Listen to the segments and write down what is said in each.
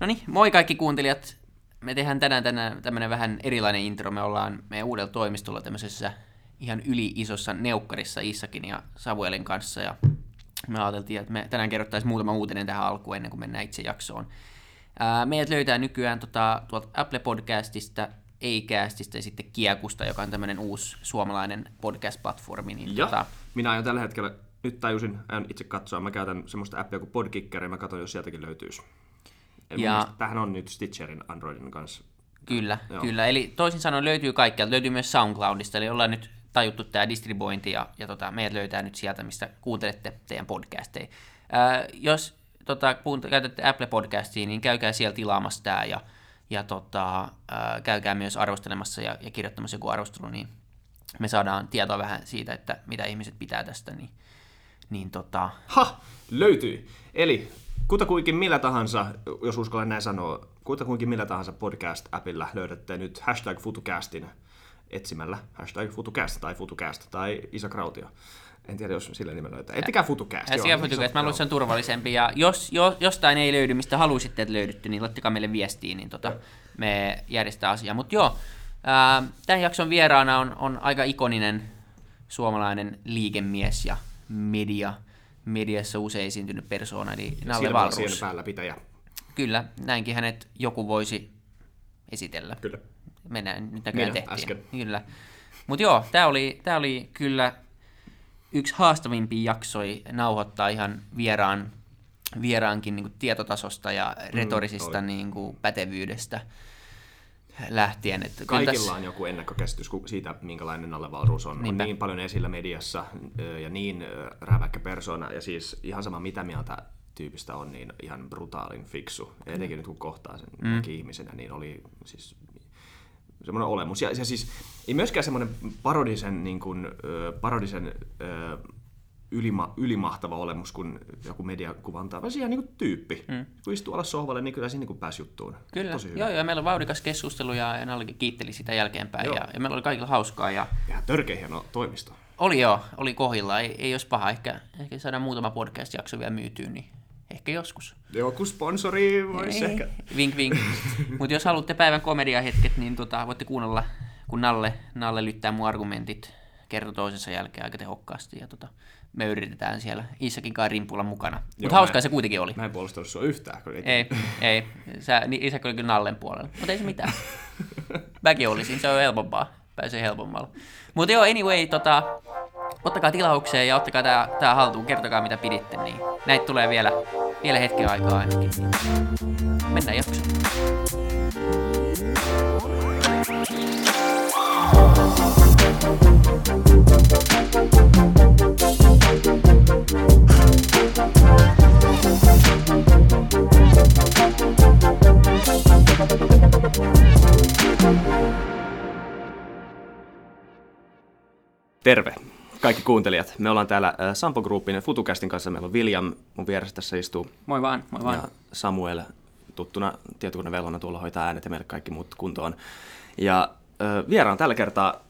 No niin, moi kaikki kuuntelijat. Me tehdään tänään, tänään tämmönen vähän erilainen intro. Me ollaan meidän uudella toimistolla tämmöisessä ihan yli-isossa neukkarissa Issakin ja Samuelin kanssa. Ja me ajateltiin, että me tänään kerrottaisiin muutama uutinen tähän alkuun ennen kuin mennään itse jaksoon. Ää, meidät löytää nykyään tota, tuolta Apple Podcastista, Acastista ja sitten Kiekusta, joka on tämmöinen uusi suomalainen podcast-platformi. Niin, Ja tota, minä aion tällä hetkellä, nyt tajusin, aion itse katsoa, mä käytän semmoista appia kuin Podkicker ja mä katson, jos sieltäkin löytyisi. Ja- tähän on nyt Stitcherin Androidin kanssa. Kyllä, Joo. kyllä. Eli toisin sanoen löytyy kaikkialta. Löytyy myös SoundCloudista, eli ollaan nyt tajuttu tämä distribuointi ja, ja tota, meidät löytää nyt sieltä, mistä kuuntelette teidän podcasteja. Ää, jos tota, puhunt- käytätte Apple Podcastia, niin käykää siellä tilaamassa tämä ja, ja tota, ää, käykää myös arvostelemassa ja, ja kirjoittamassa joku arvostelu, niin me saadaan tietoa vähän siitä, että mitä ihmiset pitää tästä, niin, niin tota, Ha! Löytyi! Eli kutakuinkin millä tahansa, jos uskallan näin sanoa, kutakuinkin millä tahansa podcast-appilla löydätte nyt hashtag FutuCastin etsimällä hashtag FutuCast tai FutuCast tai Isak Rautio. En tiedä, jos sillä nimellä löytää. Siellä niin Futucast, se mä luulen, se on turvallisempi. Ja jos jo, jostain ei löydy, mistä haluaisitte, että löydytte, niin laittakaa meille viestiä, niin tota, me järjestää asiaa. Mutta joo, ää, tämän jakson vieraana on, on aika ikoninen suomalainen liikemies ja media, mediassa usein esiintynyt persoona, eli Nalle Valrus. päällä pitäjä. Kyllä, näinkin hänet joku voisi esitellä. Kyllä. Mennään, nyt näköjään Minä tehtiin. äsken. Kyllä. Mutta joo, tämä oli, tää oli kyllä yksi haastavimpia jaksoi nauhoittaa ihan vieraan, vieraankin niin tietotasosta ja retorisista oli. niin kuin, pätevyydestä lähtien. Että Kaikilla tässä- on joku ennakkokäsitys siitä, minkälainen Nalle Valruus on. Niinpä. On niin paljon esillä mediassa ja niin räväkkä persona. Ja siis ihan sama mitä mieltä tyypistä on, niin ihan brutaalin fiksu. Ja etenkin nyt kun kohtaa sen mm. ihmisenä, niin oli siis semmoinen olemus. Ja, ja siis ei myöskään semmoinen parodisen, niin kuin, parodisen ylima, ylimahtava olemus, kun joku mediakuva antaa, vaan se ihan niin kuin tyyppi. Mm. Kun istuu alas sohvalle, niin kyllä siinä niin kuin pääsi juttuun. Kyllä, Tosi hyvä. joo, joo, meillä on vauhdikas keskustelu ja ja Nallekin kiitteli sitä jälkeenpäin Joo. ja, ja, meillä oli kaikilla hauskaa ja Ja törkeä hieno toimisto. oli joo, oli kohilla, ei, ei olisi paha, ehkä, ehkä saadaan muutama podcast-jakso vielä myytyä, niin ehkä joskus. Joku sponsori voisi ehkä. Vink vink. Mutta jos haluatte päivän komediahetket, niin tota, voitte kuunnella, kun Nalle, Nalle lyttää mun argumentit kerta toisensa jälkeen aika tehokkaasti. Ja tota, me yritetään siellä Issakin kai rimpulla mukana. Mutta hauskaa se kuitenkin oli. Mä en puolustanut sua yhtään. Kun Ei, ei. Sä, niin Isak oli kyllä Nallen puolella. Mutta ei se mitään. Mäkin olisin, se on helpompaa. Pääsee helpommalla. Mutta joo, anyway, tota, ottakaa tilaukseen ja ottakaa tää, tää haltuun. Kertokaa mitä piditte, niin näitä tulee vielä, vielä hetken aikaa ainakin. Mennään jaksoon. Terve kaikki kuuntelijat. Me ollaan täällä äh, Sampo Groupin FutuCastin kanssa. Meillä on William, mun vieressä tässä istuu, Moi vaan, moi vaan. ja Samuel tuttuna tietokonevelhona tuolla hoitaa äänet ja meille kaikki muut kuntoon. Ja äh, vieraan tällä kertaa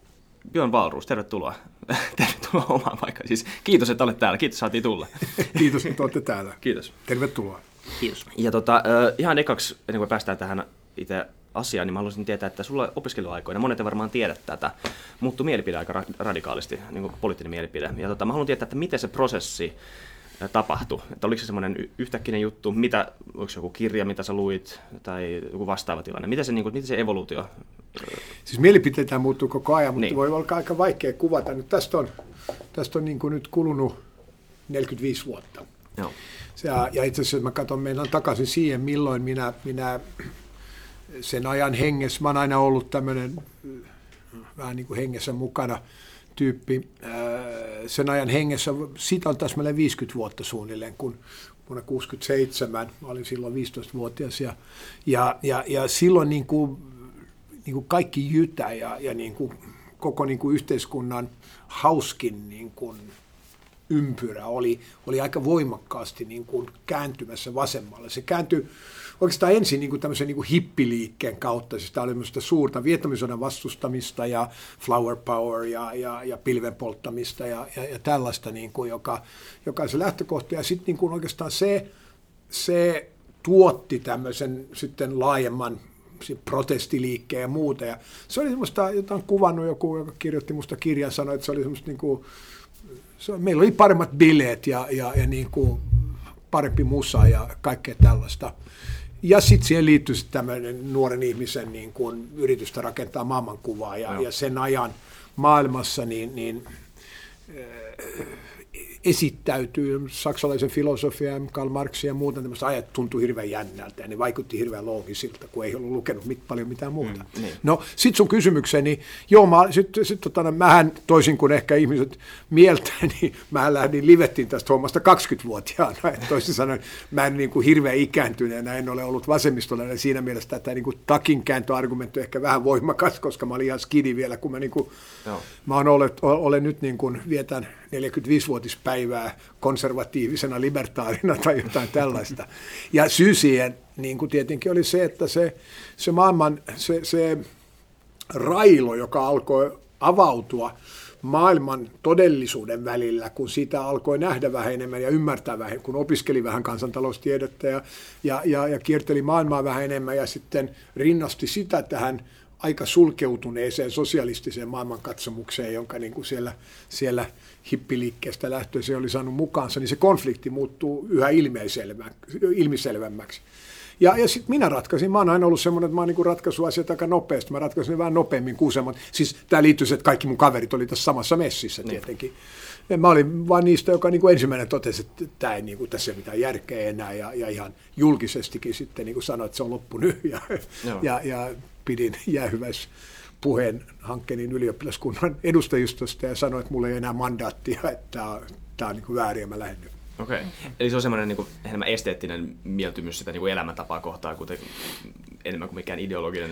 Björn Valruus, tervetuloa. tervetuloa omaan paikkaan. Siis kiitos, että olet täällä. Kiitos, saatiin tulla. Kiitos, että olette täällä. Kiitos. Tervetuloa. Kiitos. Ja tota, äh, ihan ekaksi, ennen kuin päästään tähän itse asiaan, niin mä haluaisin tietää, että sulla opiskeluaikoina, monet ei varmaan tiedä tätä, muuttui mielipide aika ra- radikaalisti, niin kuin poliittinen mielipide. Ja tota, mä haluan tietää, että miten se prosessi tapahtui. Että oliko se semmoinen yhtäkkinen juttu, mitä, oliko se joku kirja, mitä sä luit, tai joku vastaava tilanne. Miten se, niin kuin, miten se evoluutio? Siis mielipiteitä muuttuu koko ajan, mutta Niin. voi olla aika vaikea kuvata. Nyt tästä on, tästä on niin kuin nyt kulunut 45 vuotta. Joo. Ja, ja itse asiassa jos mä katson, meillä on takaisin siihen, milloin minä, minä sen ajan hengessä, mä oon aina ollut tämmöinen vähän niin kuin hengessä mukana tyyppi. Ää, Sen ajan hengessä, siitä on täsmälleen 50 vuotta suunnilleen, kun vuonna 67, mä olin silloin 15-vuotias, ja, ja, ja, ja silloin niin kuin, niin kuin kaikki jytä ja, ja niin kuin koko niin kuin yhteiskunnan hauskin niin kuin ympyrä oli, oli aika voimakkaasti niin kuin kääntymässä vasemmalle. Se kääntyi oikeastaan ensin niin kuin tämmöisen niin kuin hippiliikkeen kautta. Siis tämä oli tämmöistä suurta vietnamisodan vastustamista ja flower power ja, ja, ja pilven polttamista ja, ja, ja tällaista, niin kuin, joka, joka on se lähtökohta. Ja sitten niin kuin oikeastaan se, se tuotti tämmöisen sitten laajemman protestiliikkeen ja muuta. Ja se oli semmoista, jota on kuvannut joku, joka kirjoitti musta kirjan, sanoi, että se oli semmoista niin kuin, se, meillä oli paremmat bileet ja, ja, ja niin kuin parempi musa ja kaikkea tällaista. Ja sitten siihen liittyy tämmöinen nuoren ihmisen niin kuin yritystä rakentaa maailmankuvaa ja, no. ja sen ajan maailmassa niin, niin esittäytyy saksalaisen filosofian, Karl Marx ja muuta, tämmöistä ajat tuntui hirveän jännältä ja ne vaikutti hirveän loogisilta, kun ei ollut lukenut mit, paljon mitään muuta. Mm, niin. No sit sun kysymykseni, joo, mä, sit, sit, tota, mähän toisin kuin ehkä ihmiset mieltä, niin mä lähdin livettiin tästä hommasta 20-vuotiaana, että toisin sanoen mä en niin kuin hirveän ikääntyneenä, en ole ollut vasemmistolainen siinä mielessä, että niin kuin takinkääntöargumentti on ehkä vähän voimakas, koska mä olin ihan skidi vielä, kun mä, niin kuin, mä olen, olen nyt niin kuin vietän 45-vuotispäivää konservatiivisena libertaarina tai jotain tällaista. Ja syy siihen niin kuin tietenkin oli se, että se, se maailman, se, se railo, joka alkoi avautua maailman todellisuuden välillä, kun sitä alkoi nähdä vähän enemmän ja ymmärtää vähän, kun opiskeli vähän kansantaloustiedettä ja, ja, ja, ja kierteli maailmaa vähän enemmän ja sitten rinnasti sitä tähän aika sulkeutuneeseen sosialistiseen maailmankatsomukseen, jonka niin kuin siellä, siellä hippiliikkeestä lähtöisin oli saanut mukaansa, niin se konflikti muuttuu yhä ilmiselvämmäksi. Ja, ja sitten minä ratkaisin, mä oon aina ollut semmoinen, että mä oon niin ratkaisu asiat aika nopeasti, mä ratkaisin vähän nopeammin kuin useammat. Siis tämä liittyy siihen, että kaikki mun kaverit oli tässä samassa messissä niin. tietenkin. Ja mä olin vain niistä, joka niin kuin ensimmäinen totesi, että tämä ei, niin kuin, tässä ei mitään järkeä enää, ja, ja ihan julkisestikin sitten niin kuin sanoi, että se on loppu nyt, ja, ja, ja pidin jäähyväis puheen Hankkenin ylioppilaskunnan edustajistosta ja sanoi, että mulla ei enää mandaattia, että tämä on niin väärin ja mä lähden nyt. Okei. Okay. Eli se on semmoinen niin enemmän esteettinen mieltymys sitä niin kuin elämäntapaa kohtaan, kuten enemmän kuin mikään ideologinen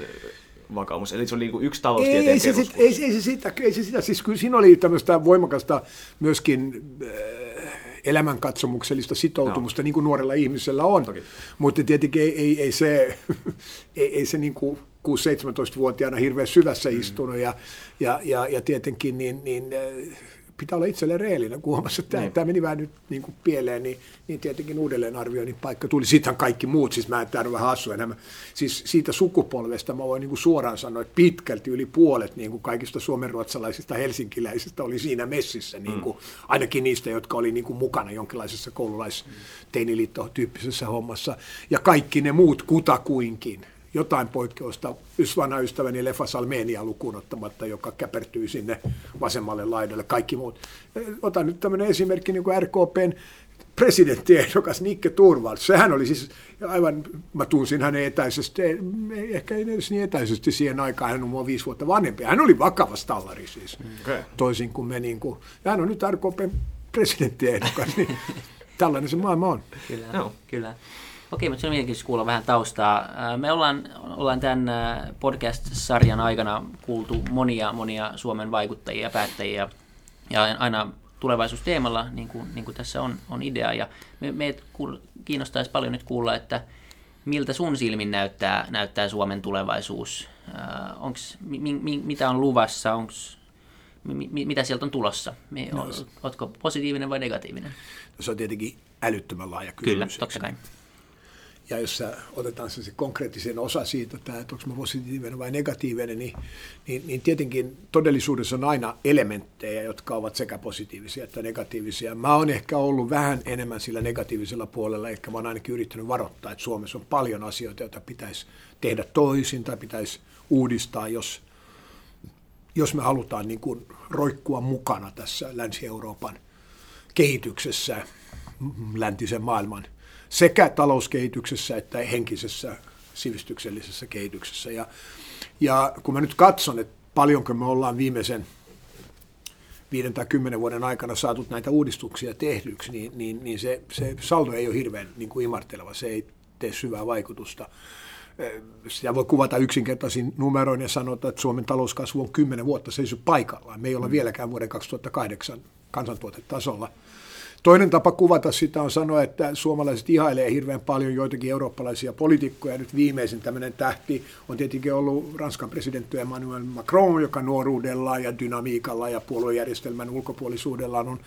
vakaumus. Eli se oli niin yksi taloustieteen ei, se, sit, ei, ei, se sitä, ei se sitä. Siis kyllä siinä oli tämmöistä voimakasta myöskin äh, elämänkatsomuksellista sitoutumusta, no. niin kuin nuorella ihmisellä on. Toki. Mutta tietenkin ei, ei, ei se, ei, ei se niin kuin 6-17-vuotiaana hirveän syvässä mm. istunut ja, ja, ja, ja tietenkin niin, niin äh, pitää olla itselleen reellinen, kun huomasi, että niin. tämä meni vähän nyt niin kuin pieleen, niin, niin tietenkin uudelleenarvioinnin paikka tuli. Sittenhän kaikki muut, siis mä en tämä vähän hassu enemmän, siis siitä sukupolvesta mä voin niin kuin suoraan sanoa, että pitkälti yli puolet niin kuin kaikista suomenruotsalaisista helsinkiläisistä oli siinä messissä, niin kuin, mm. ainakin niistä, jotka oli niin kuin mukana jonkinlaisessa koululais-teiniliitto-tyyppisessä hommassa, ja kaikki ne muut kutakuinkin jotain poikkeusta vanha ystäväni Lefa Salmenia lukuun ottamatta, joka käpertyi sinne vasemmalle laidalle, kaikki muut. Otan nyt tämmöinen esimerkki niin kuin RKPn presidenttiehdokas Nikke Turvald. Sehän oli siis aivan, mä tunsin hänen etäisesti, ehkä ei edes niin etäisesti siihen aikaan, hän on mua viisi vuotta vanhempi. Hän oli vakava stallari siis, okay. toisin kuin me. Niin kuin, hän on nyt RKPn presidenttiehdokas, niin tällainen se maailma on. Kyllä, no. kyllä. Okei, mutta se on mielenkiintoista kuulla vähän taustaa. Me ollaan, ollaan tämän podcast-sarjan aikana kuultu monia, monia Suomen vaikuttajia ja päättäjiä, ja aina tulevaisuusteemalla, niin kuin, niin kuin tässä on, on idea. Ja me, me kiinnostaisi paljon nyt kuulla, että miltä sun silmin näyttää, näyttää Suomen tulevaisuus? Äh, onks, mi, mi, mitä on luvassa? Onks, mi, mitä sieltä on tulossa? Me, no, oletko positiivinen vai negatiivinen? Se on tietenkin älyttömän laaja kysymys. Kyllä, totta kai. Ja jos otetaan se konkreettisen osa siitä, että, että onko mä positiivinen vai negatiivinen, niin, niin, niin tietenkin todellisuudessa on aina elementtejä, jotka ovat sekä positiivisia että negatiivisia. Mä oon ehkä ollut vähän enemmän sillä negatiivisella puolella, ehkä mä oon ainakin yrittänyt varoittaa, että Suomessa on paljon asioita, joita pitäisi tehdä toisin tai pitäisi uudistaa, jos, jos me halutaan niin kuin roikkua mukana tässä Länsi-Euroopan kehityksessä, läntisen maailman – sekä talouskehityksessä että henkisessä sivistyksellisessä kehityksessä. Ja, ja kun mä nyt katson, että paljonko me ollaan viimeisen viiden tai kymmenen vuoden aikana saatu näitä uudistuksia tehdyksi, niin, niin, niin se, se saldo ei ole hirveän niin kuin imarteleva, se ei tee syvää vaikutusta. Sitä voi kuvata yksinkertaisin numeroin ja sanoa, että Suomen talouskasvu on kymmenen vuotta seissyt paikallaan. Me ei olla vieläkään vuoden 2008 kansantuotetasolla. Toinen tapa kuvata sitä on sanoa, että suomalaiset ihailee hirveän paljon joitakin eurooppalaisia poliitikkoja. Nyt viimeisin tämmöinen tähti on tietenkin ollut Ranskan presidentti Emmanuel Macron, joka nuoruudella ja dynamiikalla ja puoluejärjestelmän ulkopuolisuudellaan on,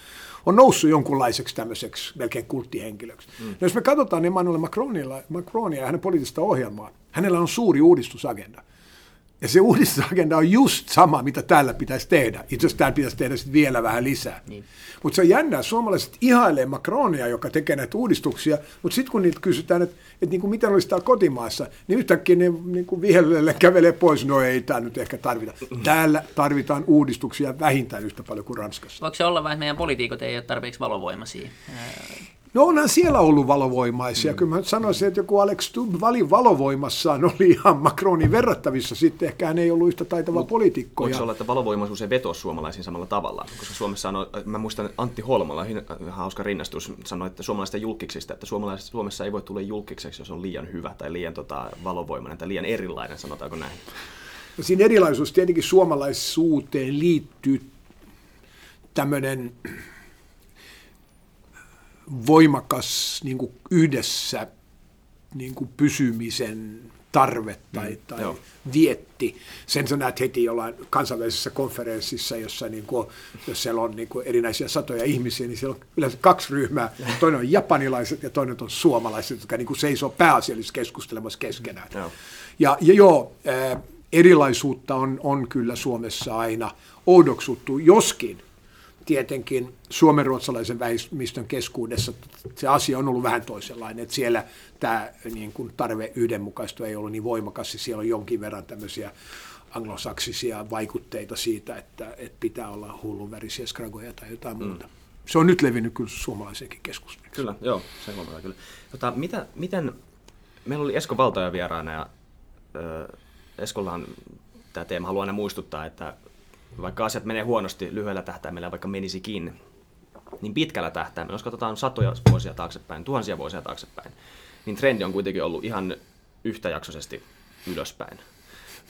on noussut jonkunlaiseksi tämmöiseksi melkein kulttihenkilöksi. Mm. No jos me katsotaan Emmanuel Macronia, Macronia ja hänen poliittista ohjelmaa, hänellä on suuri uudistusagenda. Ja se uudistusagenda on just sama, mitä täällä pitäisi tehdä. Itse asiassa täällä pitäisi tehdä sitten vielä vähän lisää. Niin. Mutta se on jännää, suomalaiset ihailee Macronia, joka tekee näitä uudistuksia, mutta sitten kun niitä kysytään, että et niinku, miten olisi täällä kotimaassa, niin yhtäkkiä ne niinku vihelle kävelee pois, no ei tämä nyt ehkä tarvita. Täällä tarvitaan uudistuksia vähintään yhtä paljon kuin Ranskassa. Voiko se olla vain, että meidän poliitikot ei ole tarpeeksi valovoimaisia? No onhan siellä ollut valovoimaisia. Mm. Kyllä mä sanoisin, että joku Alex Stubb valin valovoimassaan oli ihan Macronin verrattavissa. Sitten ehkä hän ei ollut yhtä taitava Mut poliitikko. Voiko ja... olla, että valovoimaisuus ei vetoa suomalaisiin samalla tavalla? Koska Suomessa on, mä muistan Antti Holmala, hauska rinnastus, sanoi, että suomalaisista julkiksista, että Suomessa ei voi tulla julkikseksi, jos on liian hyvä tai liian tota, valovoimainen tai liian erilainen, sanotaanko näin? No siinä erilaisuus tietenkin suomalaisuuteen liittyy tämmöinen voimakas niin kuin yhdessä niin kuin pysymisen tarve tai, mm, tai vietti. Sen sä näet heti jollain kansainvälisessä konferenssissa, jossa niin kuin, jos siellä on niin kuin erinäisiä satoja ihmisiä, niin siellä on yleensä kaksi ryhmää. Toinen on japanilaiset ja toinen on suomalaiset, jotka niin kuin seisoo pääasiallisesti keskustelemassa keskenään. Mm, ja, ja joo, erilaisuutta on, on kyllä Suomessa aina oudoksuttu, joskin – tietenkin suomenruotsalaisen väestön keskuudessa se asia on ollut vähän toisenlainen, että siellä tämä niin kuin tarve yhdenmukaistua ei ollut niin voimakas, siellä on jonkin verran tämmöisiä anglosaksisia vaikutteita siitä, että, että pitää olla hullunvärisiä skragoja tai jotain mm. muuta. Se on nyt levinnyt kyllä suomalaisenkin keskusteluun. Kyllä, joo, se huomataan kyllä. Tota, mitä, miten, meillä oli Esko Valtoja vieraana ja äh, Eskollahan tämä teema haluaa aina muistuttaa, että vaikka asiat menee huonosti lyhyellä tähtäimellä, vaikka menisikin, niin pitkällä tähtäimellä, jos katsotaan satoja vuosia taaksepäin, tuhansia vuosia taaksepäin, niin trendi on kuitenkin ollut ihan yhtäjaksoisesti ylöspäin.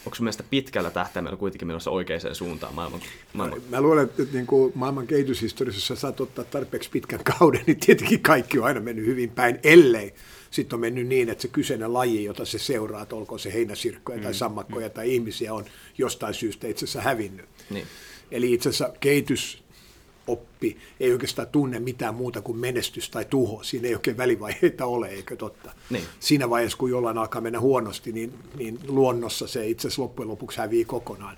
Onko sun mielestä pitkällä tähtäimellä kuitenkin menossa oikeaan suuntaan maailman, maailman? Mä luulen, että niin kuin maailman kehityshistoriassa saat ottaa tarpeeksi pitkän kauden, niin tietenkin kaikki on aina mennyt hyvin päin, ellei sitten on mennyt niin, että se kyseinen laji, jota se seuraa, että olkoon se heinäsirkkoja mm, tai sammakkoja mm. tai ihmisiä, on jostain syystä itse asiassa hävinnyt. Niin. Eli itse asiassa kehitys oppi ei oikeastaan tunne mitään muuta kuin menestys tai tuho. Siinä ei oikein välivaiheita ole, eikö totta? Niin. Siinä vaiheessa, kun jollain alkaa mennä huonosti, niin, niin luonnossa se itse asiassa loppujen lopuksi hävii kokonaan.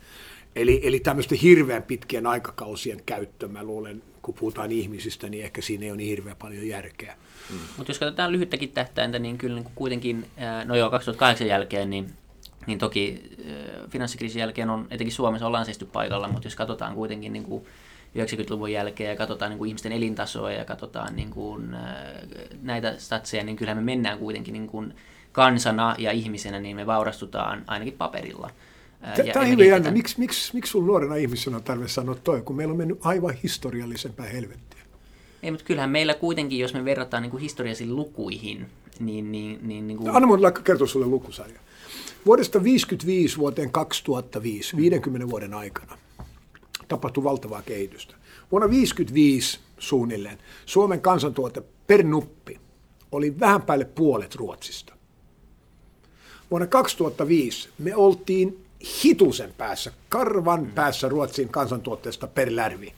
Eli, eli tämmöisten hirveän pitkien aikakausien käyttö, mä luulen, kun puhutaan ihmisistä, niin ehkä siinä ei ole niin hirveän paljon järkeä. Mm. Mutta jos katsotaan lyhyttäkin tähtäintä, niin kyllä niin kuitenkin, no joo, 2008 jälkeen, niin, niin toki finanssikriisin jälkeen on, etenkin Suomessa ollaan seisty paikalla, mutta jos katsotaan kuitenkin niin kuin 90-luvun jälkeen ja katsotaan niin kuin ihmisten elintasoa ja katsotaan niin kuin, näitä statseja, niin kyllähän me mennään kuitenkin niin kuin kansana ja ihmisenä, niin me vaurastutaan ainakin paperilla. Tämä on hyvin jännä. Miksi, miksi, miksi sun nuorena ihmisenä on tarve sanoa toi, kun meillä on mennyt aivan historiallisempää helvettiä? Ei, mutta kyllähän meillä kuitenkin, jos me verrataan niin kuin historiallisiin lukuihin, niin... niin, niin, niin kuin... Anna mun kertoa sulle lukusarja. Vuodesta 1955 vuoteen 2005, 50 vuoden aikana, tapahtui valtavaa kehitystä. Vuonna 1955 suunnilleen Suomen kansantuote per nuppi oli vähän päälle puolet Ruotsista. Vuonna 2005 me oltiin hitusen päässä, karvan päässä Ruotsin kansantuotteesta per lärvi.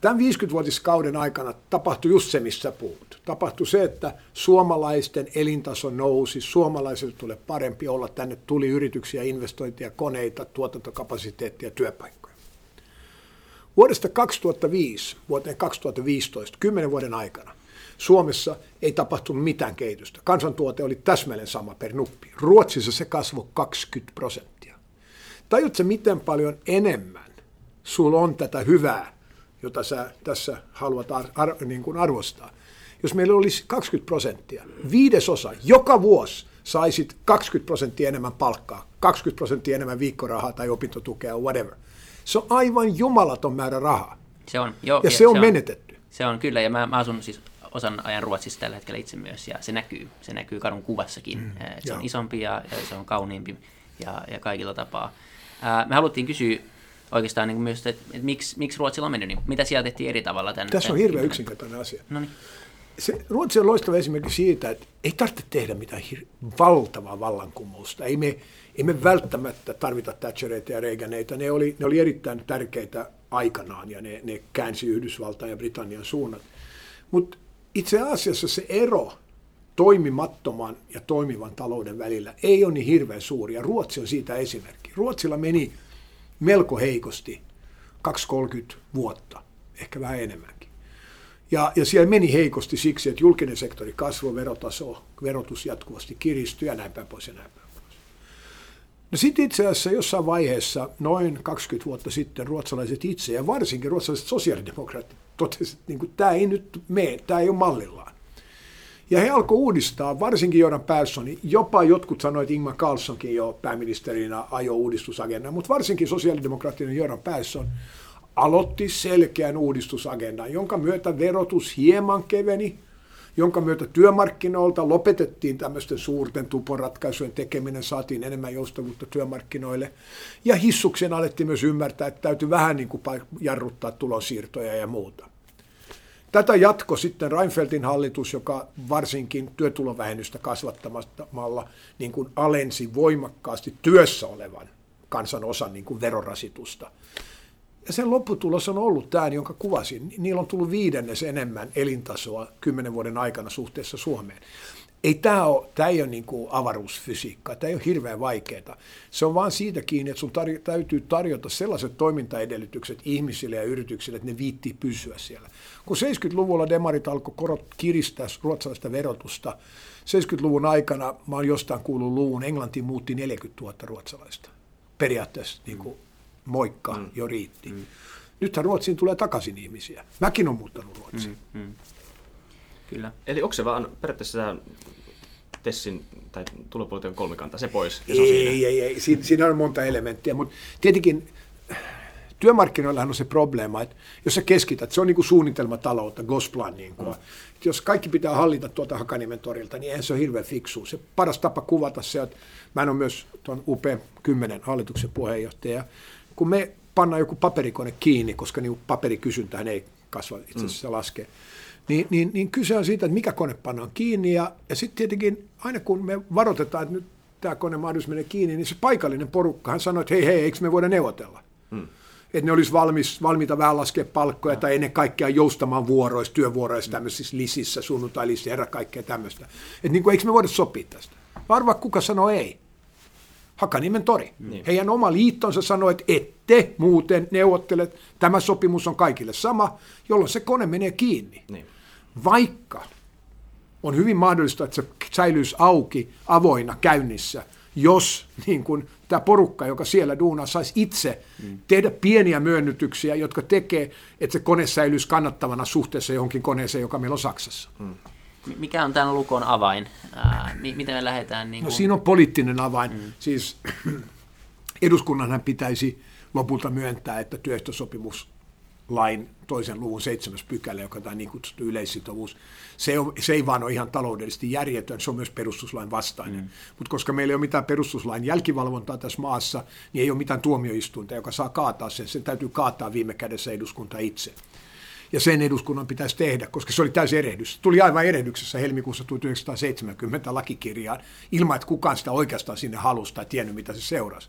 Tämän 50-vuotiskauden aikana tapahtui just se, missä puhut. Tapahtui se, että suomalaisten elintaso nousi, suomalaisille tulee parempi olla, tänne tuli yrityksiä, investointia, koneita, tuotantokapasiteettia, työpaikkoja. Vuodesta 2005 vuoteen 2015, 10 vuoden aikana, Suomessa ei tapahtunut mitään kehitystä. Kansantuote oli täsmälleen sama per nuppi. Ruotsissa se kasvoi 20 prosenttia. Tajutko miten paljon enemmän sulla on tätä hyvää jota sä tässä haluat ar- ar- niin kuin arvostaa. Jos meillä olisi 20 prosenttia, viidesosa, joka vuosi saisit 20 prosenttia enemmän palkkaa, 20 prosenttia enemmän viikkorahaa tai opintotukea, whatever. Se on aivan jumalaton määrä rahaa. Se on, joo, ja, ja se on se menetetty. On, se on kyllä, ja mä, mä asun siis osan ajan Ruotsissa tällä hetkellä itse myös, ja se näkyy, se näkyy kadun kuvassakin. Mm, se joo. on isompi ja, ja se on kauniimpi ja, ja kaikilla tapaa. Me haluttiin kysyä oikeastaan niin myös, että, että miksi, miksi Ruotsilla on mennyt, niin mitä siellä tehtiin eri tavalla tämän? Tässä on tämän hirveän yksinkertainen asia. No niin. Se, Ruotsi on loistava esimerkki siitä, että ei tarvitse tehdä mitään hir- valtavaa vallankumousta. Ei me, ei me välttämättä tarvita Thatchereita ja Reaganeita. Ne oli, ne oli erittäin tärkeitä aikanaan ja ne, ne käänsi Yhdysvaltain ja Britannian suunnat. Mutta itse asiassa se ero toimimattoman ja toimivan talouden välillä ei ole niin hirveän suuri. Ja Ruotsi on siitä esimerkki. Ruotsilla meni melko heikosti 2-30 vuotta, ehkä vähän enemmänkin. Ja, ja siellä meni heikosti siksi, että julkinen sektori kasvoi, verotaso, verotus jatkuvasti kiristyi ja näin päin pois ja näin päin pois. No sitten itse asiassa jossain vaiheessa, noin 20 vuotta sitten, ruotsalaiset itse ja varsinkin ruotsalaiset sosiaalidemokraatit totesivat, että niin kuin, tämä ei nyt mene, tämä ei ole mallillaan. Ja he alkoi uudistaa, varsinkin Joran Persson, jopa jotkut sanoivat, että Ingmar Carlssonkin jo pääministerinä ajoi uudistusagendan, mutta varsinkin sosiaalidemokraattinen Joran Persson aloitti selkeän uudistusagendan, jonka myötä verotus hieman keveni, jonka myötä työmarkkinoilta lopetettiin tämmöisten suurten tuporatkaisujen tekeminen, saatiin enemmän joustavuutta työmarkkinoille. Ja hissuksen alettiin myös ymmärtää, että täytyy vähän niin kuin jarruttaa tulonsiirtoja ja muuta. Tätä jatko sitten Reinfeldtin hallitus, joka varsinkin työtulovähennystä kasvattamalla niin kuin alensi voimakkaasti työssä olevan kansan osan niin kuin verorasitusta. Ja sen lopputulos on ollut tämä, jonka kuvasin. Niillä on tullut viidennes enemmän elintasoa kymmenen vuoden aikana suhteessa Suomeen. Ei tämä, ole, tämä ei ole niin kuin avaruusfysiikkaa, tämä ei ole hirveän vaikeaa. Se on vaan siitä kiinni, että sun tarjo- täytyy tarjota sellaiset toimintaedellytykset ihmisille ja yrityksille, että ne viittii pysyä siellä. Kun 70-luvulla demarit alkoi korot kiristää ruotsalaista verotusta, 70-luvun aikana, mä oon jostain kuullut luvun, Englantiin muutti 40 000 ruotsalaista. Periaatteessa niin kuin moikka mm. jo riitti. Mm. Nythän Ruotsiin tulee takaisin ihmisiä. Mäkin olen muuttanut Ruotsiin. Mm. Mm. Kyllä. Eli onko se vaan periaatteessa tämä Tessin tai tulopolitiikan kolmikanta, se pois? Ja se on siinä? Ei, ei, ei. Siinä, siinä on monta elementtiä, mutta tietenkin työmarkkinoillahan on se probleema, että jos sä keskität, se on niin kuin suunnitelmataloutta, Gosplan, niin kuin, mm. jos kaikki pitää hallita tuolta Hakaniemen torilta, niin eihän se ole hirveän fiksu. Se paras tapa kuvata se, että mä en ole myös tuon UP10 hallituksen puheenjohtaja, kun me pannaan joku paperikone kiinni, koska niin paperikysyntähän ei kasva, itse asiassa mm. laskee, niin, niin, niin kyse on siitä, että mikä kone pannaan kiinni, ja, ja sitten tietenkin aina kun me varoitetaan, että nyt tämä kone mahdollisesti menee kiinni, niin se paikallinen porukka, hän sanoi, että hei, hei, eikö me voida neuvotella? Hmm. Että ne olisi valmis, valmiita vähän laskea palkkoja tai ennen kaikkea joustamaan vuoroissa, työvuoroissa, tämmöisissä lisissä, sunnuntailisissä, herra kaikkea tämmöistä. Että niin kuin, eikö me voida sopia tästä? Arvaa, kuka sanoi ei. Hakaniemen tori. Niin. Heidän oma liittonsa sanoi, että ette muuten neuvottele, tämä sopimus on kaikille sama, jolloin se kone menee kiinni. Niin. Vaikka on hyvin mahdollista, että se säilyisi auki, avoinna, käynnissä, jos niin kun, tämä porukka, joka siellä duunaa, saisi itse mm. tehdä pieniä myönnytyksiä, jotka tekee, että se kone säilyisi kannattavana suhteessa johonkin koneeseen, joka meillä on Saksassa. Mm. Mikä on tämän lukon avain? Ää, miten me lähdetään? Niin No kuin... siinä on poliittinen avain. Mm. Siis eduskunnanhan pitäisi lopulta myöntää, että työehtosopimuslain toisen luvun seitsemäs pykälä, joka tämä niin kutsuttu yleissitovuus, se, on, se ei vaan ole ihan taloudellisesti järjetön, se on myös perustuslain vastainen. Mm. Mutta koska meillä ei ole mitään perustuslain jälkivalvontaa tässä maassa, niin ei ole mitään tuomioistuinta, joka saa kaataa sen. Se täytyy kaataa viime kädessä eduskunta itse ja sen eduskunnan pitäisi tehdä, koska se oli täysin erehdys. Tuli aivan erehdyksessä helmikuussa 1970 lakikirjaan, ilman että kukaan sitä oikeastaan sinne halusi tai tiennyt, mitä se seurasi.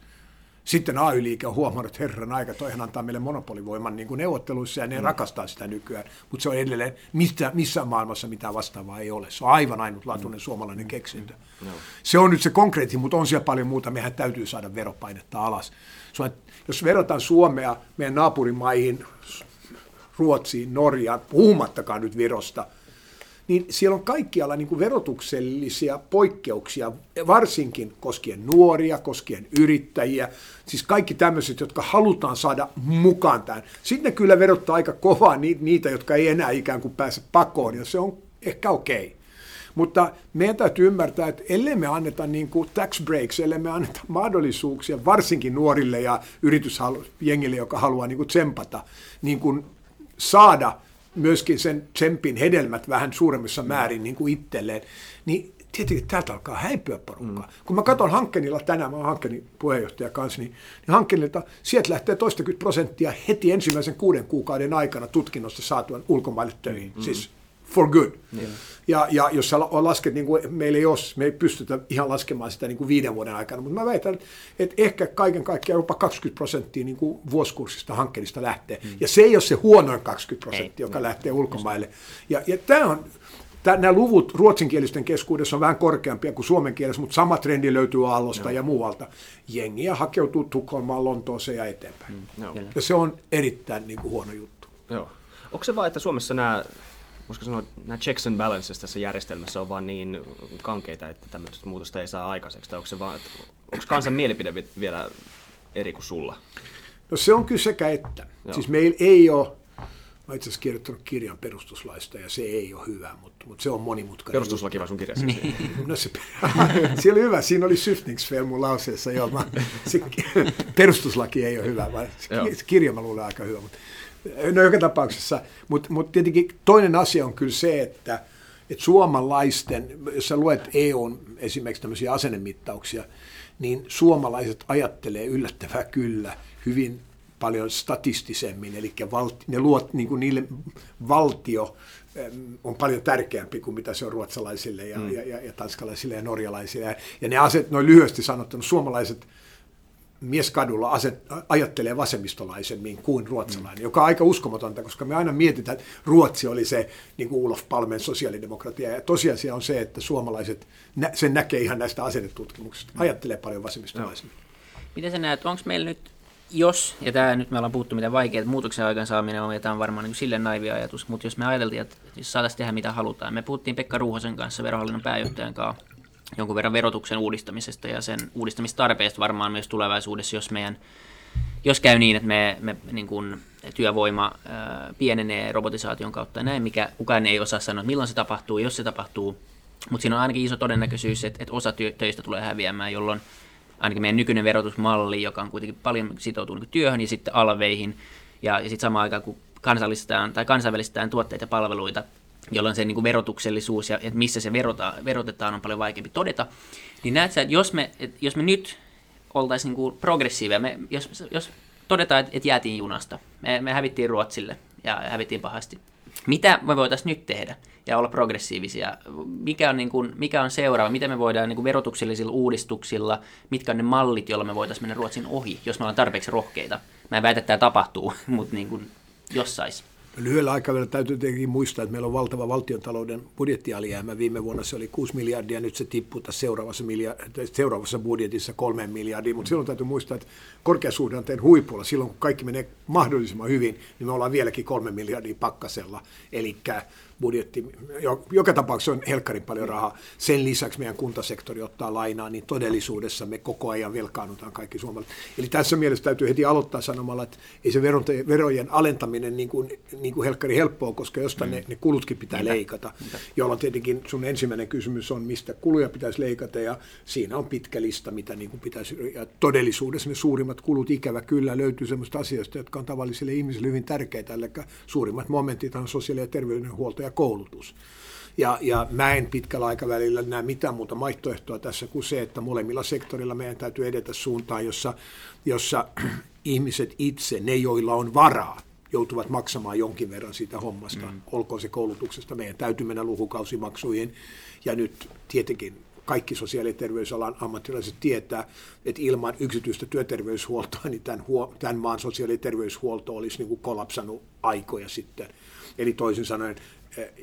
Sitten AY-liike on huomannut, että herran aika, toihan antaa meille monopolivoiman niin kuin neuvotteluissa ja ne mm. rakastaa sitä nykyään, mutta se on edelleen, mistä, missään maailmassa mitään vastaavaa ei ole. Se on aivan ainutlaatuinen mm. suomalainen keksintö. Mm. No. Se on nyt se konkreetti, mutta on siellä paljon muuta. Mehän täytyy saada veropainetta alas. Jos verrataan Suomea meidän naapurimaihin, Ruotsiin, Norjaan, puhumattakaan nyt Virosta, niin siellä on kaikkialla niin kuin verotuksellisia poikkeuksia, varsinkin koskien nuoria, koskien yrittäjiä, siis kaikki tämmöiset, jotka halutaan saada mukaan tähän. Sitten ne kyllä verottaa aika kovaa niitä, jotka ei enää ikään kuin pääse pakoon, ja se on ehkä okei. Okay. Mutta meidän täytyy ymmärtää, että ellei me anneta niin kuin tax breaks, ellei me anneta mahdollisuuksia varsinkin nuorille ja yritysjengille, joka haluaa niin kuin tsempata, niin kuin saada myöskin sen tsempin hedelmät vähän suuremmissa määrin niin kuin itselleen, niin tietenkin täältä alkaa häipyä porukkaa. Mm. Kun mä katson Hankkenilla tänään, mä oon Hankkenin puheenjohtaja kanssa, niin, niin Hankkenilta sieltä lähtee toistakymmentä prosenttia heti ensimmäisen kuuden kuukauden aikana tutkinnosta saatuan ulkomaille töihin. Mm. Siis for good. Mm. Ja, ja jos sä lasket, niin kuin meillä ei ole, me ei pystytä ihan laskemaan sitä niin kuin viiden vuoden aikana, mutta mä väitän, että ehkä kaiken kaikkiaan jopa 20 prosenttia niin kuin vuosikurssista hankkeista lähtee. Mm. Ja se ei ole se huonoin 20 prosenttia, joka ei. lähtee ulkomaille. Ja, ja tämä on, nämä luvut ruotsinkielisten keskuudessa on vähän korkeampia kuin suomen kielessä, mutta sama trendi löytyy Aallosta Joo. ja muualta. Jengiä hakeutuu Tukholmaan, Lontooseen ja eteenpäin. Mm, ja se on erittäin niin kuin, huono juttu. Joo. Onko se vaan, että Suomessa nämä voisiko sanoa, nämä checks and balances tässä järjestelmässä on vaan niin kankeita, että tämmöistä muutosta ei saa aikaiseksi? Tai onko, se vaan, onko kansan mielipide vielä eri kuin sulla? No se on kyllä sekä että. Joo. Siis meillä ei ole, mä itse asiassa kirjoittanut kirjan perustuslaista ja se ei ole hyvä, mutta, mutta se on monimutkainen. Perustuslaki vai sun kirjassa? Niin. no se, se oli hyvä, siinä oli Syftningsfel mun lauseessa, joo, mä, se, perustuslaki ei ole hyvä, vaan se kirja mä luulen aika hyvä, mutta No joka tapauksessa, mutta mut tietenkin toinen asia on kyllä se, että, että suomalaisten, jos sä luet EUn esimerkiksi tämmöisiä asennemittauksia, niin suomalaiset ajattelee yllättävää kyllä hyvin paljon statistisemmin, eli valti, ne luot, niin kuin niille valtio on paljon tärkeämpi kuin mitä se on ruotsalaisille ja, mm. ja, ja, ja tanskalaisille ja norjalaisille. Ja, ja ne aset, noin lyhyesti sanottuna, suomalaiset mies kadulla aset, ajattelee vasemmistolaisemmin kuin ruotsalainen, mm. joka on aika uskomatonta, koska me aina mietitään, että Ruotsi oli se niin kuin Ulof Palmen sosiaalidemokratia, ja tosiasia on se, että suomalaiset sen näkee ihan näistä asenetutkimuksista, mm. ajattelee paljon vasemmistolaisemmin. No. Miten sä näet, onko meillä nyt, jos, ja tämä nyt me ollaan puhuttu mitä vaikeaa, muutoksen aikaansaaminen on, ja tämä on varmaan niin sille naivi ajatus, mutta jos me ajateltiin, että jos saataisiin tehdä mitä halutaan, me puhuttiin Pekka Ruuhosen kanssa, verohallinnon pääjohtajan kanssa, jonkun verran verotuksen uudistamisesta ja sen uudistamistarpeesta varmaan myös tulevaisuudessa, jos meidän jos käy niin, että me, me niin kuin työvoima pienenee robotisaation kautta ja näin, mikä kukaan ei osaa sanoa, milloin se tapahtuu, jos se tapahtuu, mutta siinä on ainakin iso todennäköisyys, että, että osa työ, töistä tulee häviämään, jolloin ainakin meidän nykyinen verotusmalli, joka on kuitenkin paljon sitoutunut niin työhön ja sitten alveihin, ja, ja sitten samaan aikaan kun kansallistetaan tai kansainvälistetään tuotteita ja palveluita, jolloin se niin kuin verotuksellisuus ja että missä se verota, verotetaan on paljon vaikeampi todeta, niin näet sä, että jos me, että jos me nyt oltaisiin niin kuin progressiivia, me, jos, jos todetaan, että, jäätiin junasta, me, me hävittiin Ruotsille ja hävittiin pahasti, mitä me voitaisiin nyt tehdä ja olla progressiivisia? Mikä on, niin kuin, mikä on seuraava? Miten me voidaan niin kuin verotuksellisilla uudistuksilla, mitkä on ne mallit, joilla me voitaisiin mennä Ruotsin ohi, jos me ollaan tarpeeksi rohkeita? Mä en väitä, että tämä tapahtuu, mutta niin kuin, jos sais. Lyhyellä aikavälillä täytyy tietenkin muistaa, että meillä on valtava valtiontalouden budjettialijäämä. Viime vuonna se oli 6 miljardia, nyt se tippuu seuraavassa, miljard- seuraavassa budjetissa 3 miljardia. Mutta silloin täytyy muistaa, että korkeasuhdanteen huipulla, silloin kun kaikki menee mahdollisimman hyvin, niin me ollaan vieläkin 3 miljardia pakkasella. Eli budjetti, joka tapauksessa on helkkarin paljon rahaa. Sen lisäksi meidän kuntasektori ottaa lainaa, niin todellisuudessa me koko ajan velkaannutaan kaikki suomalaiset. Eli tässä mielessä täytyy heti aloittaa sanomalla, että ei se verojen alentaminen niin kuin, niin kuin helkkari helppoa, koska jostain mm. ne, ne kulutkin pitää Mitä? leikata. Mitä? Jolloin tietenkin sun ensimmäinen kysymys on, mistä kuluja pitäisi leikata, ja siinä on pitkä lista, mitä niin kuin pitäisi. Ja todellisuudessa ne suurimmat kulut ikävä kyllä löytyy sellaista asioista, jotka on tavallisille ihmisille hyvin tärkeitä, eli suurimmat momentit on sosiaali- ja terveydenhuolto ja koulutus. Ja, ja mä en pitkällä aikavälillä näe mitään muuta vaihtoehtoa tässä kuin se, että molemmilla sektorilla meidän täytyy edetä suuntaan, jossa, jossa ihmiset itse, ne joilla on varaa, joutuvat maksamaan jonkin verran siitä hommasta, mm. olkoon se koulutuksesta. Meidän täytyy mennä lukukausimaksuihin ja nyt tietenkin kaikki sosiaali- ja terveysalan ammattilaiset tietää, että ilman yksityistä työterveyshuoltoa, niin tämän, huo, tämän maan sosiaali- ja terveyshuolto olisi niin kuin kollapsanut aikoja sitten. Eli toisin sanoen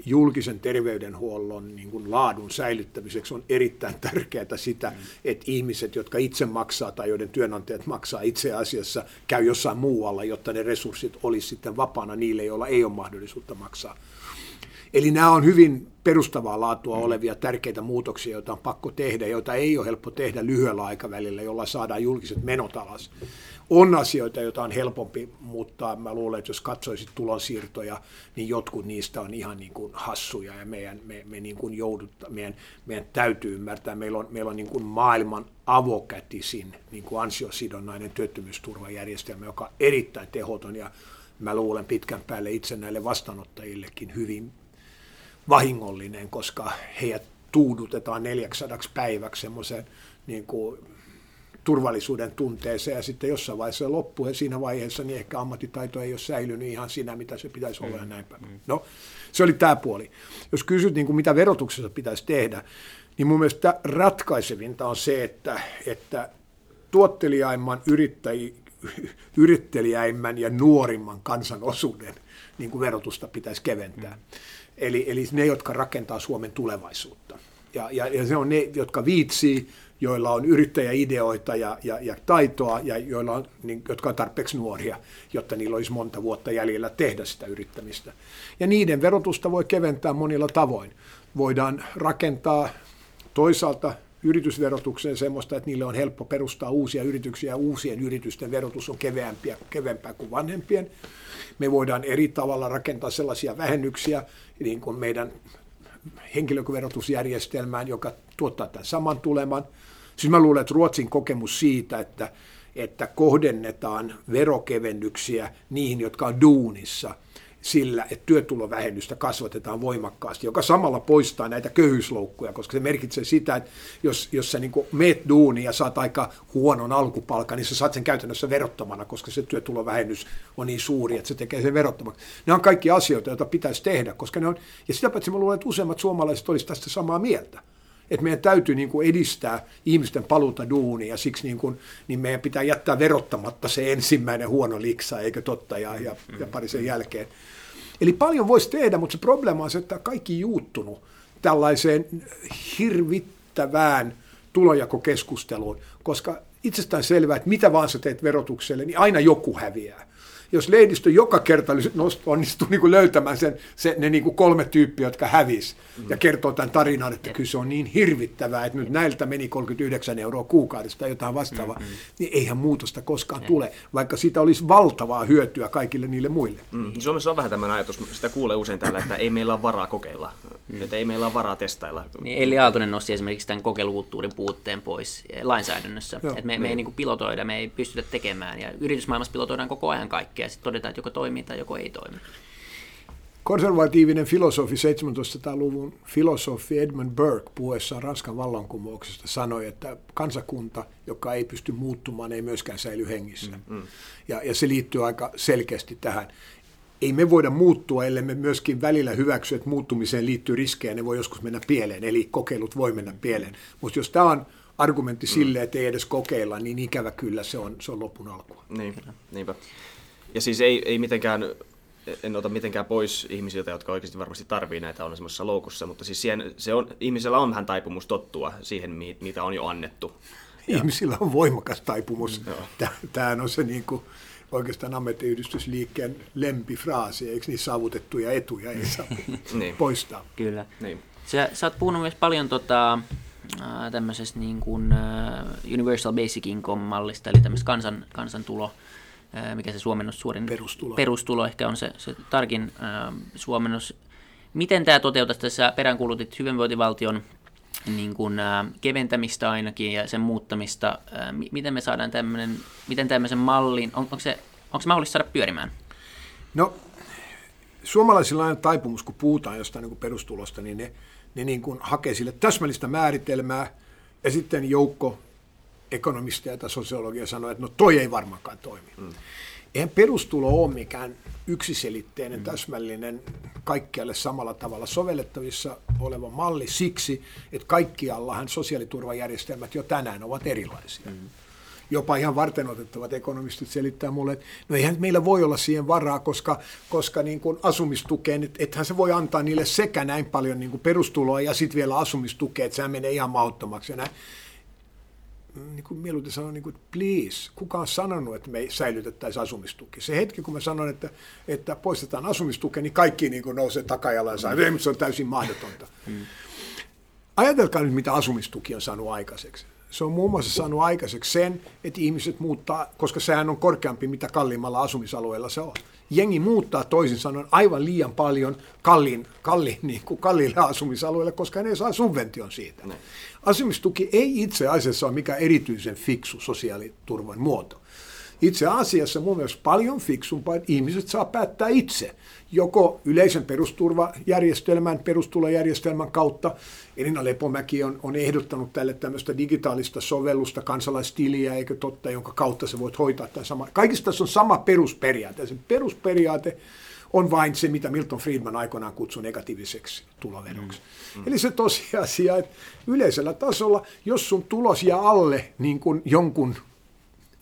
julkisen terveydenhuollon niin kuin laadun säilyttämiseksi on erittäin tärkeää sitä, että ihmiset, jotka itse maksaa tai joiden työnantajat maksaa itse asiassa, käy jossain muualla, jotta ne resurssit olisi sitten vapaana niille, joilla ei ole mahdollisuutta maksaa. Eli nämä on hyvin perustavaa laatua olevia tärkeitä muutoksia, joita on pakko tehdä, joita ei ole helppo tehdä lyhyellä aikavälillä, jolla saadaan julkiset menot alas on asioita, joita on helpompi, mutta mä luulen, että jos katsoisit tulonsiirtoja, niin jotkut niistä on ihan niin kuin hassuja ja meidän, me, me niin kuin joudut, meidän, meidän täytyy ymmärtää, meillä on, meillä on niin kuin maailman avokätisin niin kuin ansiosidonnainen työttömyysturvajärjestelmä, joka on erittäin tehoton ja mä luulen pitkän päälle itse näille vastaanottajillekin hyvin vahingollinen, koska heidät tuudutetaan 400 päiväksi semmoisen niin kuin turvallisuuden tunteeseen ja sitten jossain vaiheessa loppuu ja siinä vaiheessa niin ehkä ammattitaito ei ole säilynyt ihan siinä, mitä se pitäisi olla mm. ja näin päin. Mm. No, se oli tämä puoli. Jos kysyt, niin kuin mitä verotuksessa pitäisi tehdä, niin mun mielestä ratkaisevinta on se, että, että tuotteliaimman yrittäji, yrittelijäimmän ja nuorimman kansanosuuden niin kuin verotusta pitäisi keventää. Mm. Eli, eli ne, jotka rakentaa Suomen tulevaisuutta. Ja, ja, ja se on ne, jotka viitsii, joilla on yrittäjäideoita ja, ja, ja taitoa, ja joilla on, niin, jotka on tarpeeksi nuoria, jotta niillä olisi monta vuotta jäljellä tehdä sitä yrittämistä. Ja niiden verotusta voi keventää monilla tavoin. Voidaan rakentaa toisaalta yritysverotukseen semmoista, että niille on helppo perustaa uusia yrityksiä ja uusien yritysten verotus on keveämpiä, kevempää kuin vanhempien. Me voidaan eri tavalla rakentaa sellaisia vähennyksiä, niin kuin meidän henkilöverotusjärjestelmään, joka tuottaa tämän saman tuleman. Siis mä luulen, että Ruotsin kokemus siitä, että, että kohdennetaan verokevennyksiä niihin, jotka on duunissa – sillä, että työtulovähennystä kasvatetaan voimakkaasti, joka samalla poistaa näitä köyhyysloukkuja, koska se merkitsee sitä, että jos, jos sä niin meet duuni ja saat aika huonon alkupalkan, niin sä saat sen käytännössä verottomana, koska se työtulovähennys on niin suuri, että se tekee sen verottomaksi. Ne on kaikki asioita, joita pitäisi tehdä, koska ne on, ja sitä paitsi mä luulen, että useimmat suomalaiset olisivat tästä samaa mieltä että meidän täytyy niin kuin edistää ihmisten paluuta duunia. Ja siksi niin kuin, niin meidän pitää jättää verottamatta se ensimmäinen huono liksa, eikö totta, ja, ja, ja pari sen jälkeen. Eli paljon voisi tehdä, mutta se probleema on se, että kaikki juuttunut tällaiseen hirvittävään tulojakokeskusteluun, koska itsestään selvää, että mitä vaan sä teet verotukselle, niin aina joku häviää jos lehdistö joka kerta onnistuu niin kuin löytämään sen, se, ne niin kuin kolme tyyppiä, jotka hävis mm. ja kertoo tämän tarinan, että kyllä se on niin hirvittävää, että nyt näiltä meni 39 euroa kuukaudesta tai jotain vastaavaa, mm-hmm. niin eihän muutosta koskaan mm. tule, vaikka siitä olisi valtavaa hyötyä kaikille niille muille. Mm. Suomessa on vähän tämmöinen ajatus, sitä kuulee usein täällä, että ei meillä ole varaa kokeilla, mm. että ei meillä ole varaa testailla. Niin Eli Aaltonen nosti esimerkiksi tämän kokeilukulttuurin puutteen pois lainsäädännössä, että me, me ei niin kuin pilotoida, me ei pystytä tekemään ja yritysmaailmassa pilotoidaan koko ajan kaikkea ja sitten todetaan, että joko toimii tai joko ei toimi. Konservatiivinen filosofi, 1700-luvun filosofi Edmund Burke puhuessaan Ranskan vallankumouksesta sanoi, että kansakunta, joka ei pysty muuttumaan, ei myöskään säily hengissä. Mm, mm. Ja, ja se liittyy aika selkeästi tähän. Ei me voida muuttua, ellei me myöskin välillä hyväksy, että muuttumiseen liittyy riskejä, ne voi joskus mennä pieleen, eli kokeilut voi mennä pieleen. Mutta jos tämä on argumentti mm. sille, että ei edes kokeilla, niin ikävä kyllä se on, se on lopun alkua. Niin, niinpä. Ja siis ei, ei mitenkään, en ota mitenkään pois ihmisiltä, jotka oikeasti varmasti tarvii näitä on semmoisessa loukussa, mutta siis siihen, se on, ihmisellä on vähän taipumus tottua siihen, mitä on jo annettu. Ihmisillä on voimakas taipumus. Mm, Tämä on se niin kuin, oikeastaan ammattiyhdistysliikkeen lempifraasi, eikö niin saavutettuja etuja ei saa niin. poistaa. Kyllä. Niin. Sä, sä oot puhunut myös paljon tota, tämmöisestä niin kuin, uh, Universal Basic Income-mallista, eli tämmöistä kansan, kansantulo mikä se suomennos suorin perustulo, perustulo ehkä on se, se tarkin äh, suomennos. Miten tämä toteutetaan? Tässä peräänkuulutit hyvinvointivaltion niin kuin, äh, keventämistä ainakin ja sen muuttamista. Äh, miten me saadaan tämmöinen, miten tämmöisen mallin, on, onko, se, onko se mahdollista saada pyörimään? No, suomalaisilla on taipumus, kun puhutaan jostain niin kuin perustulosta, niin ne, ne niin kuin hakee sille täsmällistä määritelmää ja sitten joukko ekonomisteja tai sosiologia sanoo, että no toi ei varmaankaan toimi. Mm. Eihän perustulo ole mikään yksiselitteinen, mm. täsmällinen, kaikkialle samalla tavalla sovellettavissa oleva malli siksi, että kaikkiallahan sosiaaliturvajärjestelmät jo tänään ovat erilaisia. Mm. Jopa ihan varten otettavat ekonomistit selittää mulle, että no eihän meillä voi olla siihen varaa, koska, koska niin kuin asumistukeen, et, ethän se voi antaa niille sekä näin paljon niin kuin perustuloa ja sitten vielä asumistukea, että sehän menee ihan mahdottomaksi. Ja näin niin kuin mieluiten sanon, niin kuin, please, kuka on sanonut, että me säilytettäisiin asumistuki? Se hetki, kun mä sanon, että, että poistetaan asumistuki, niin kaikki niin kuin nousee takajalaan ja mm. se on täysin mahdotonta. Mm. Ajatelkaa nyt, mitä asumistuki on saanut aikaiseksi. Se on muun muassa saanut aikaiseksi sen, että ihmiset muuttaa, koska sehän on korkeampi, mitä kalliimmalla asumisalueella se on jengi muuttaa toisin sanoen aivan liian paljon kalliin, kalliin, niin kuin kalliille asumisalueille, koska ne saa subvention siitä. Ne. Asumistuki ei itse asiassa ole mikään erityisen fiksu sosiaaliturvan muoto. Itse asiassa mun mielestä paljon fiksumpaa, että ihmiset saa päättää itse, joko yleisen perusturvajärjestelmän, perustulojärjestelmän kautta. Elina Lepomäki on, on ehdottanut tälle tämmöistä digitaalista sovellusta, kansalaistiliä, eikö totta, jonka kautta se voit hoitaa tämän sama. Kaikista tässä on sama perusperiaate. Se perusperiaate on vain se, mitä Milton Friedman aikoinaan kutsui negatiiviseksi tuloveroksi. Mm. Mm. Eli se tosiasia, että yleisellä tasolla, jos sun tulos jää alle niin kuin jonkun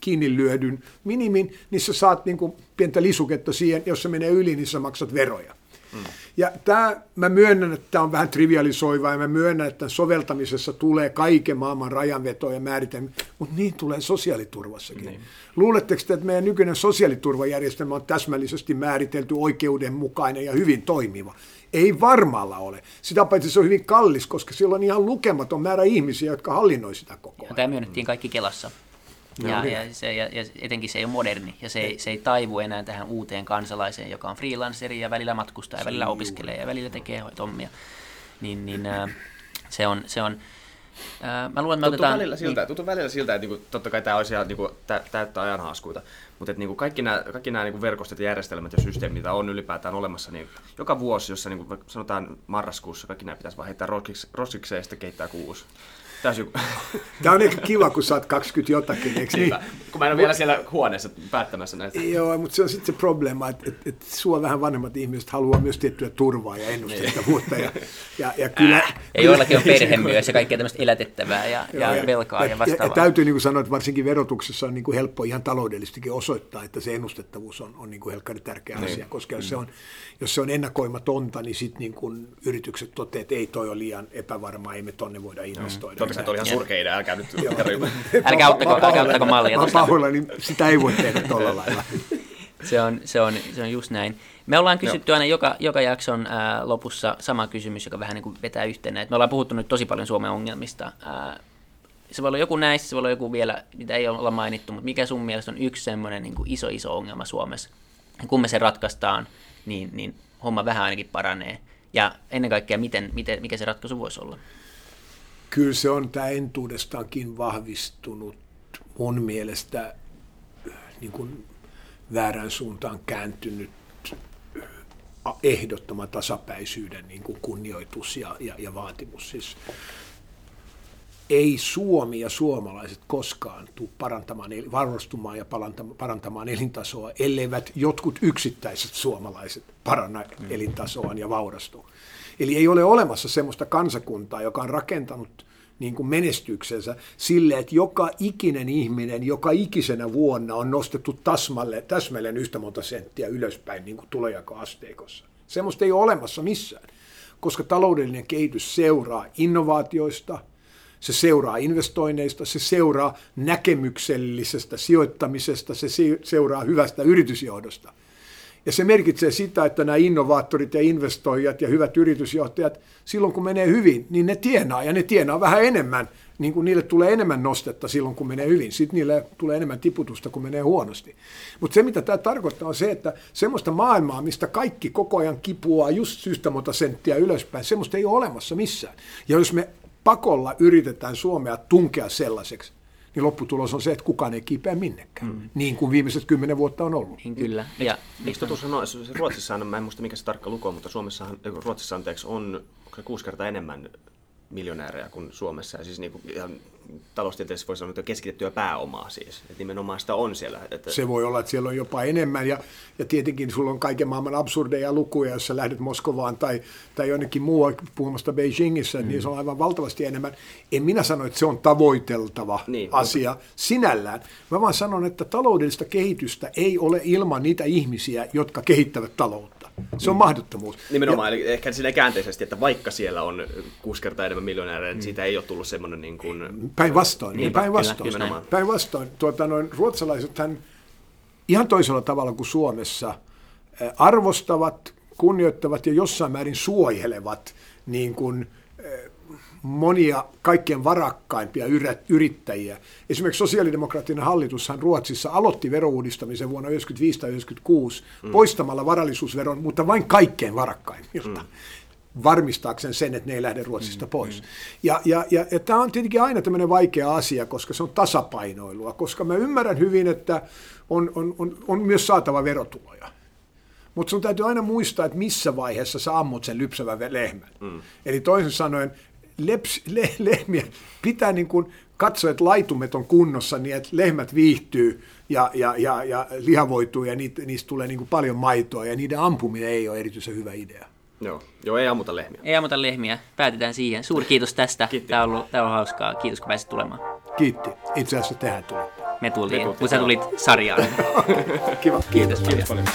kiinni lyödyn minimin, niin sä saat niin kuin pientä lisuketta siihen, jos se menee yli, niin sä maksat veroja. Mm. Ja tämä, mä myönnän, että tämä on vähän trivialisoiva ja mä myönnän, että soveltamisessa tulee kaiken maailman rajanvetoja ja määritelmiä, mutta niin tulee sosiaaliturvassakin. Niin. Luuletteko te, että meidän nykyinen sosiaaliturvajärjestelmä on täsmällisesti määritelty, oikeudenmukainen ja hyvin toimiva? Ei varmalla ole. Sitä paitsi se on hyvin kallis, koska siellä on ihan lukematon määrä ihmisiä, jotka hallinnoi sitä koko ajan. Ja tämä myönnettiin kaikki Kelassa. Ja, ja, se, ja, ja etenkin se ei ole moderni, ja se ei, se ei taivu enää tähän uuteen kansalaiseen, joka on freelanceri ja välillä matkustaa ja välillä opiskelee ja välillä tekee hoitommia. Niin, niin äh, se on, se on äh, mä luulen, että me otetaan... välillä siltä, niin, tuntuu välillä siltä, että niinku, totta kai tämä olisi ihan niinku, tä, täyttä ajanhaaskuita, mutta että niinku, kaikki nämä, kaikki nämä niinku, verkostot ja järjestelmät ja systeemit, mitä on ylipäätään olemassa, niin joka vuosi, jossa niinku, sanotaan marraskuussa, kaikki nämä pitäisi vaan heittää roskikseen ja sitten keittää kuusi. Täysin. Tämä on ehkä kiva, kun saat 20 jotakin, eikö niin? Kun mä en ole vielä siellä huoneessa päättämässä näistä. Joo, mutta se on sitten se probleema, että, että, että sua vähän vanhemmat ihmiset haluaa myös tiettyä turvaa ja ennustettavuutta. Ja, ja, ja kyllä, äh, ja joillakin on perhe myös ja kaikkea tämmöistä elätettävää ja, ja, ja velkaa ja, ja vastaavaa. Ja, ja täytyy niin kuin sanoa, että varsinkin verotuksessa on niin kuin helppo ihan taloudellisestikin osoittaa, että se ennustettavuus on, on niin kuin helkkari tärkeä niin. asia, koska jos se on, jos se on ennakoimatonta, niin sitten niin kuin yritykset toteavat, että ei toi ole liian epävarmaa, ei me tonne voida investoida. Mm. Totta, oli ihan surkea idea, älkää nyt Älkää ottako, älkää ottako mallia tuosta. Pahoilla, niin sitä ei voi tehdä tuolla lailla. se, on, se, on, se on just näin. Me ollaan kysytty aina joka, joka jakson ää, lopussa sama kysymys, joka vähän niin kuin vetää yhteen. Me ollaan puhuttu nyt tosi paljon Suomen ongelmista. Ää, se voi olla joku näistä, se voi olla joku vielä, mitä ei olla mainittu, mutta mikä sun mielestä on yksi semmoinen niin kuin iso, iso ongelma Suomessa? Ja kun me se ratkaistaan, niin, niin homma vähän ainakin paranee. Ja ennen kaikkea, miten, miten, mikä se ratkaisu voisi olla? Kyllä se on tämä entuudestaankin vahvistunut mun mielestä niin kuin väärän suuntaan kääntynyt ehdottoman tasapäisyyden niin kuin kunnioitus ja, ja, ja vaatimus. Siis ei Suomi ja suomalaiset koskaan tule parantamaan, varustumaan ja parantamaan elintasoa, elleivät jotkut yksittäiset suomalaiset paranna mm. elintasoaan ja vaurastu. Eli ei ole olemassa semmoista kansakuntaa, joka on rakentanut niin kuin menestyksensä sille, että joka ikinen ihminen, joka ikisenä vuonna on nostettu tasmalle, täsmälleen yhtä monta senttiä ylöspäin niin kuin tulojakoasteikossa. Semmoista ei ole olemassa missään, koska taloudellinen kehitys seuraa innovaatioista, se seuraa investoinneista, se seuraa näkemyksellisestä sijoittamisesta, se seuraa hyvästä yritysjohdosta – ja se merkitsee sitä, että nämä innovaattorit ja investoijat ja hyvät yritysjohtajat, silloin kun menee hyvin, niin ne tienaa ja ne tienaa vähän enemmän, niin kuin niille tulee enemmän nostetta silloin kun menee hyvin. Sitten niille tulee enemmän tiputusta kun menee huonosti. Mutta se mitä tämä tarkoittaa on se, että semmoista maailmaa, mistä kaikki koko ajan kipuaa just syystä monta senttiä ylöspäin, semmoista ei ole olemassa missään. Ja jos me pakolla yritetään Suomea tunkea sellaiseksi, niin lopputulos on se, että kukaan ei kiipeä minnekään, mm. niin kuin viimeiset kymmenen vuotta on ollut. Niin kyllä. Ja, Eikö totuus sanoa, Ruotsissa, mä en muista mikä se tarkka luku on, mutta Suomessahan, Ruotsissa anteeksi, on kuusi kertaa enemmän miljonäärejä kuin Suomessa. Ja siis niin kuin ihan taloustieteessä voi sanoa, että keskitettyä pääomaa siis. Että nimenomaan sitä on siellä. Että... Se voi olla, että siellä on jopa enemmän. Ja, ja tietenkin sulla on kaiken maailman absurdeja lukuja, jos sä lähdet Moskovaan tai, tai jonnekin muu puhumasta Beijingissä, mm. niin se on aivan valtavasti enemmän. En minä sano, että se on tavoiteltava niin, asia mutta... sinällään. Mä vaan sanon, että taloudellista kehitystä ei ole ilman niitä ihmisiä, jotka kehittävät taloutta. Se on mahdottomuus. Nimenomaan, ja, eli ehkä sille käänteisesti, että vaikka siellä on kuusi kertaa enemmän miljonäärejä, niin mm. siitä ei ole tullut semmoinen niin kuin... Päinvastoin, niin, päinvastoin. Päinvastoin. Tuota, noin, ruotsalaiset hän ihan toisella tavalla kuin Suomessa arvostavat, kunnioittavat ja jossain määrin suojelevat niin kuin, monia kaikkein varakkaimpia yrittäjiä. Esimerkiksi sosiaalidemokraattinen hallitushan Ruotsissa aloitti verouudistamisen vuonna 1995 1996 mm. poistamalla varallisuusveron, mutta vain kaikkein varakkaimmilta. Mm. Varmistaakseen sen, että ne ei lähde Ruotsista pois. Ja, ja, ja, ja tämä on tietenkin aina tämmöinen vaikea asia, koska se on tasapainoilua, koska mä ymmärrän hyvin, että on, on, on, on myös saatava verotuloja. Mutta sun täytyy aina muistaa, että missä vaiheessa sä ammut sen lypsävän lehmän. Mm. Eli toisin sanoen, leps, le, lehmiä pitää niin kuin katsoa, että laitumet on kunnossa niin, että lehmät viihtyy ja, ja, ja, ja lihavoituu ja niitä, niistä tulee niin kuin paljon maitoa ja niiden ampuminen ei ole erityisen hyvä idea. Joo, Joo ei ammuta lehmiä. Ei ammuta lehmiä. Päätetään siihen. Suuri kiitos tästä. Kiitti. Tämä on, ollut, tämä on hauskaa. Kiitos, kun pääsit tulemaan. Kiitti. Itse asiassa tehdään tuli. Me tultiin, kun sä tulit sarjaan. Kiva. Kiitos, Kiitos paljon.